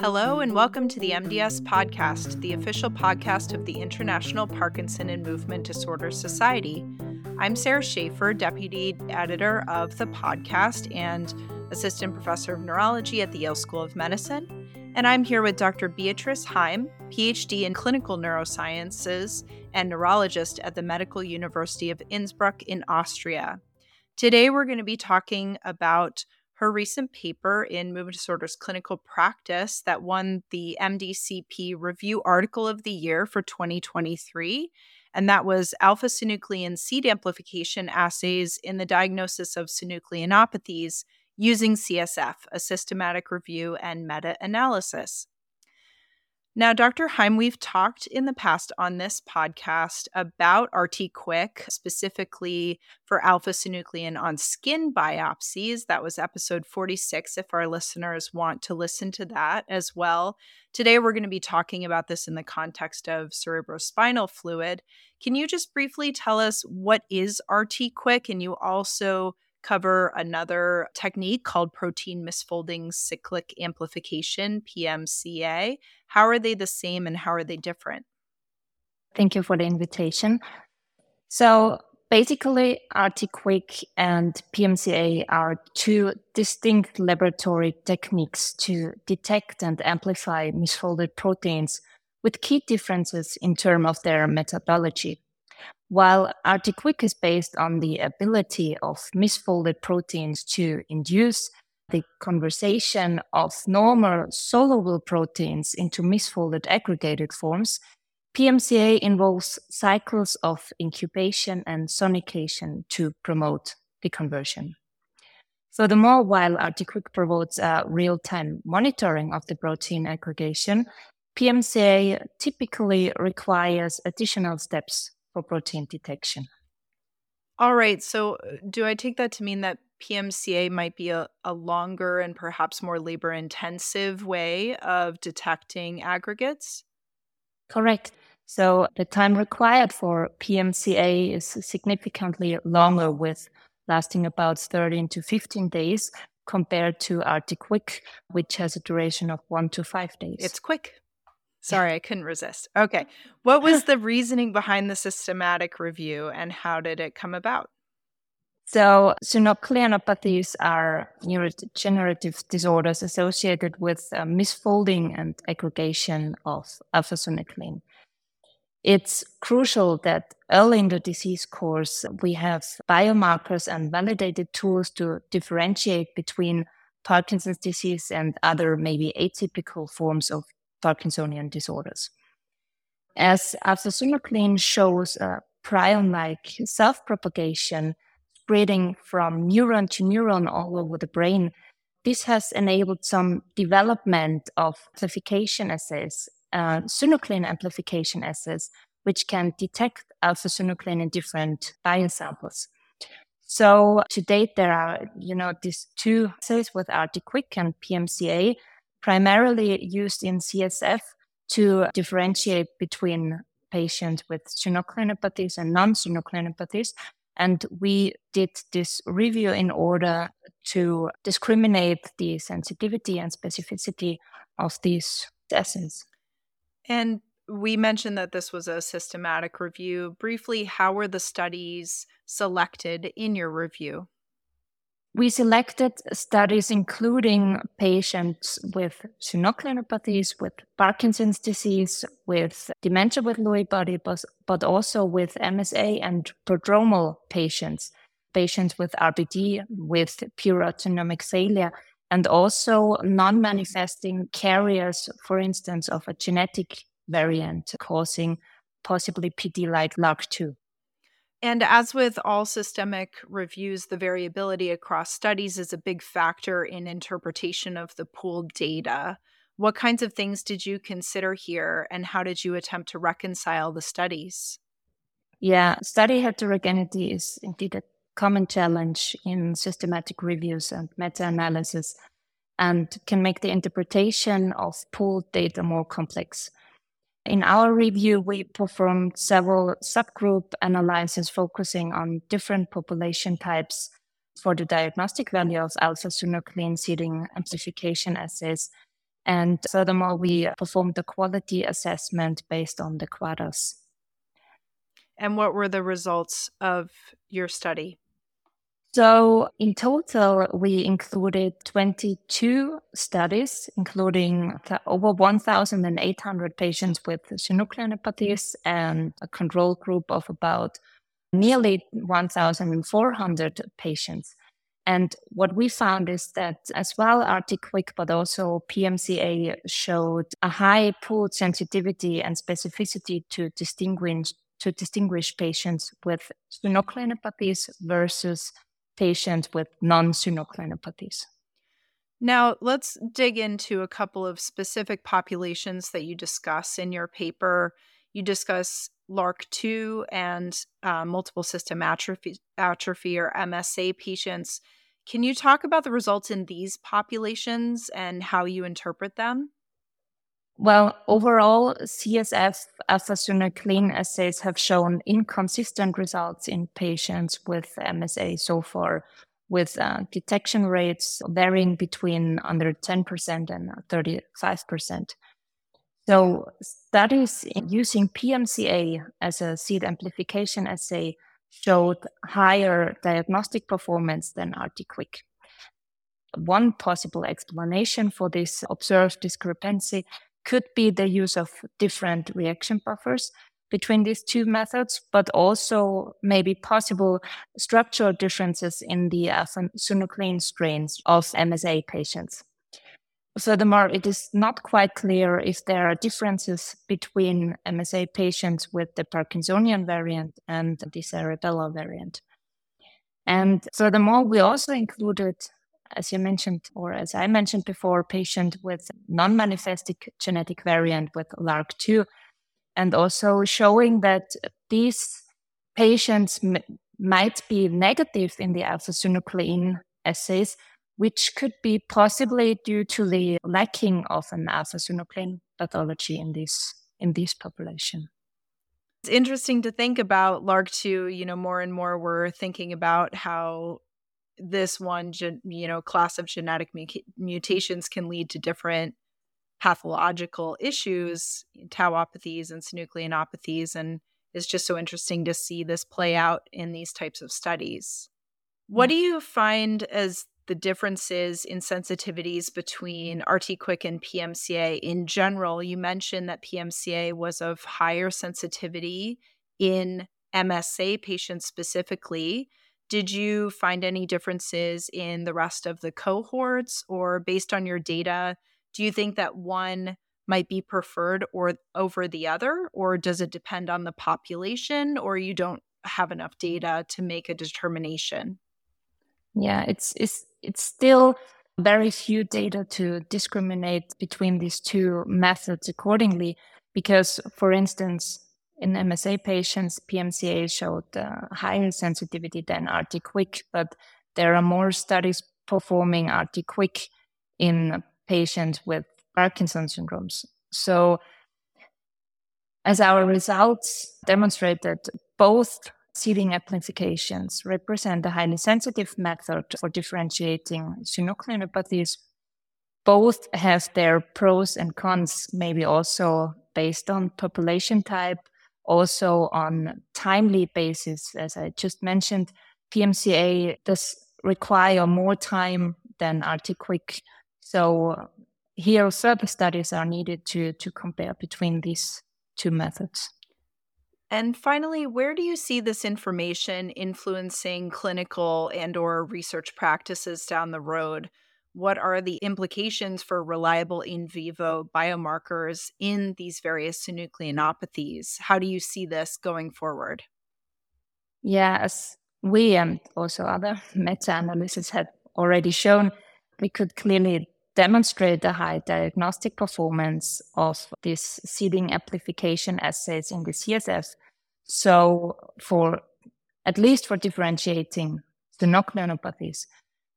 Hello, and welcome to the MDS Podcast, the official podcast of the International Parkinson and Movement Disorder Society. I'm Sara Schaefer, Deputy Editor of the podcast and Assistant Professor of Neurology at the Yale School of Medicine. And I'm here with Dr. Beatrice Heim, PhD in Clinical Neurosciences and neurologist at the Medical University of Innsbruck in Austria. Today, we're going to be talking about her recent paper in movement disorders clinical practice that won the MDCP Review Article of the Year for 2023. And that was alpha synuclein seed amplification assays in the diagnosis of synucleinopathies using CSF, a systematic review and meta analysis. Now, Dr. Heim, we've talked in the past on this podcast about RT-QuIC, specifically for alpha synuclein on skin biopsies. That was episode 46, if our listeners want to listen to that as well. Today, we're going to be talking about this in the context of cerebrospinal fluid. Can you just briefly tell us what is RT-QuIC? And you also cover another technique called protein misfolding cyclic amplification, PMCA. How are they the same and how are they different? Thank you for the invitation. So, basically, RT-QuIC and PMCA are two distinct laboratory techniques to detect and amplify misfolded proteins with key differences in terms of their methodology. While RT-QuIC is based on the ability of misfolded proteins to induce the conversion of normal soluble proteins into misfolded aggregated forms, PMCA involves cycles of incubation and sonication to promote the conversion. Furthermore, while RT-QuIC promotes a real-time monitoring of the protein aggregation, PMCA typically requires additional steps for protein detection. All right. So, uh, do I take that to mean that PMCA might be a, a longer and perhaps more labor intensive way of detecting aggregates? Correct. So, the time required for PMCA is significantly longer, with lasting about 13 to 15 days compared to RT-QuIC, which has a duration of one to five days. It's quick. Sorry, I couldn't resist. Okay. What was the reasoning behind the systematic review and how did it come about? So, synucleinopathies are neurodegenerative disorders associated with uh, misfolding and aggregation of alpha synuclein. It's crucial that early in the disease course, we have biomarkers and validated tools to differentiate between Parkinson's disease and other maybe atypical forms of Parkinsonian disorders. As alpha-synuclein shows a prion-like self-propagation spreading from neuron to neuron all over the brain, this has enabled some development of amplification assays, uh, synuclein amplification assays, which can detect alpha-synuclein in different biosamples. Samples. So to date, there are, you know, these two assays with RT-QuIC and PMCA primarily used in CSF to differentiate between patients with synucleinopathies and non-synucleinopathies. And we did this review in order to discriminate the sensitivity and specificity of these assays. And we mentioned that this was a systematic review. Briefly, how were the studies selected in your review? We selected studies including patients with synucleinopathies, with Parkinson's disease, with dementia with Lewy body, but also with MSA and prodromal patients, patients with RBD, with pure autonomic failure, and also non manifesting carriers, for instance, of a genetic variant causing possibly PD like LRRK2. And as with all systemic reviews, the variability across studies is a big factor in interpretation of the pooled data. What kinds of things did you consider here, and how did you attempt to reconcile the studies? Yeah, study heterogeneity is indeed a common challenge in systematic reviews and meta analysis and can make the interpretation of pooled data more complex. In our review, we performed several subgroup analyses focusing on different population types for the diagnostic value of alpha synuclein seeding amplification assays. And furthermore, we performed the quality assessment based on the QUADAS. And what were the results of your study? So, in total, we included 22 studies, including over 1,800 patients with synucleinopathies and a control group of about nearly 1,400 patients. And what we found is that as well RT-QuIC, but also PMCA showed a high pooled sensitivity and specificity to distinguish to distinguish patients with synucleinopathies versus patients with non-synucleinopathies. Now, let's dig into a couple of specific populations that you discuss in your paper. You discuss LRRK2 and uh, multiple system atrophy, atrophy or MSA patients. Can you talk about the results in these populations and how you interpret them? Well, overall, CSF alpha synuclein assays have shown inconsistent results in patients with MSA so far, with uh, detection rates varying between under 10% and 35%. So, studies using PMCA as a seed amplification assay showed higher diagnostic performance than RT-QuIC. One possible explanation for this observed discrepancy could be the use of different reaction buffers between these two methods, but also maybe possible structural differences in the uh, alpha synuclein strains of MSA patients. Furthermore, it is not quite clear if there are differences between MSA patients with the Parkinsonian variant and the cerebellar variant. And furthermore, we also included as you mentioned, or as I mentioned before, patient with non-manifested genetic variant with LRRK2, and also showing that these patients m- might be negative in the alpha-synuclein assays, which could be possibly due to the lacking of an alpha-synuclein pathology in this in this population. It's interesting to think about LRRK2. You know, more and more we're thinking about how this one you know class of genetic mutations can lead to different pathological issues tauopathies and synucleinopathies and it's just so interesting to see this play out in these types of studies what mm-hmm. do you find as the differences in sensitivities between RT-QuIC and PMCA in general? You mentioned that PMCA was of higher sensitivity in MSA patients specifically. Did you find any differences in the rest of the cohorts? Or based on your data, do you think that one might be preferred or over the other? Or does it depend on the population? Or you don't have enough data to make a determination? Yeah, it's it's it's still very few data to discriminate between these two methods accordingly. Because for instance in MSA patients, PMCA showed uh, higher sensitivity than RT-QuIC, but there are more studies performing RT-QuIC in patients with Parkinson's syndromes. So, as our results demonstrated, both seeding amplifications represent a highly sensitive method for differentiating synucleinopathies. Both have their pros and cons, maybe also based on population type also on timely basis. As I just mentioned, PMCA does require more time than RT-QuIC. So here further studies are needed to, to compare between these two methods. And finally, where do you see this information influencing clinical and or research practices down the road? What are the implications for reliable in vivo biomarkers in these various synucleinopathies? How do you see this going forward? Yes, we and also other meta analyses have already shown we could clearly demonstrate the high diagnostic performance of these seeding amplification assays in the CSF. So, for at least for differentiating the synucleinopathies,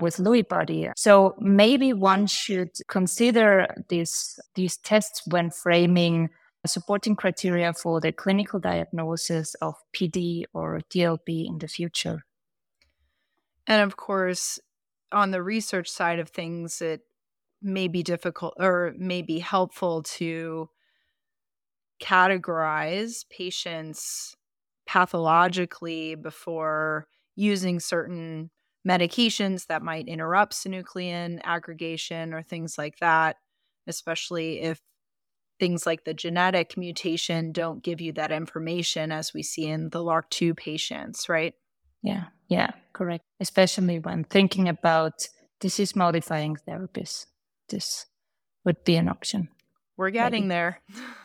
with Lewy body. So maybe one should consider these these tests when framing supporting criteria for the clinical diagnosis of PD or DLB in the future. And of course, on the research side of things, it may be difficult or may be helpful to categorize patients pathologically before using certain medications that might interrupt synuclein aggregation or things like that, especially if things like the genetic mutation don't give you that information as we see in the LRRK2 patients, right? Yeah, yeah, correct. Especially when thinking about disease modifying therapies, this would be an option. We're getting Maybe. there.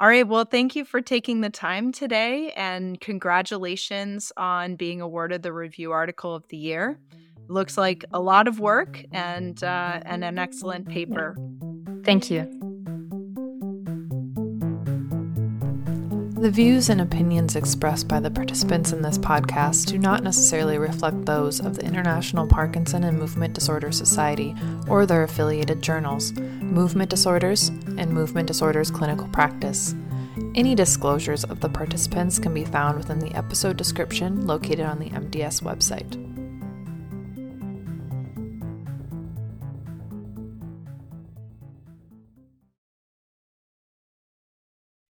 All right. Well, thank you for taking the time today and congratulations on being awarded the review article of the year. Looks like a lot of work and uh, and an excellent paper. Thank you. The views and opinions expressed by the participants in this podcast do not necessarily reflect those of the International Parkinson and Movement Disorder Society or their affiliated journals, Movement Disorders and Movement Disorders Clinical Practice. Any disclosures of the participants can be found within the episode description located on the MDS website.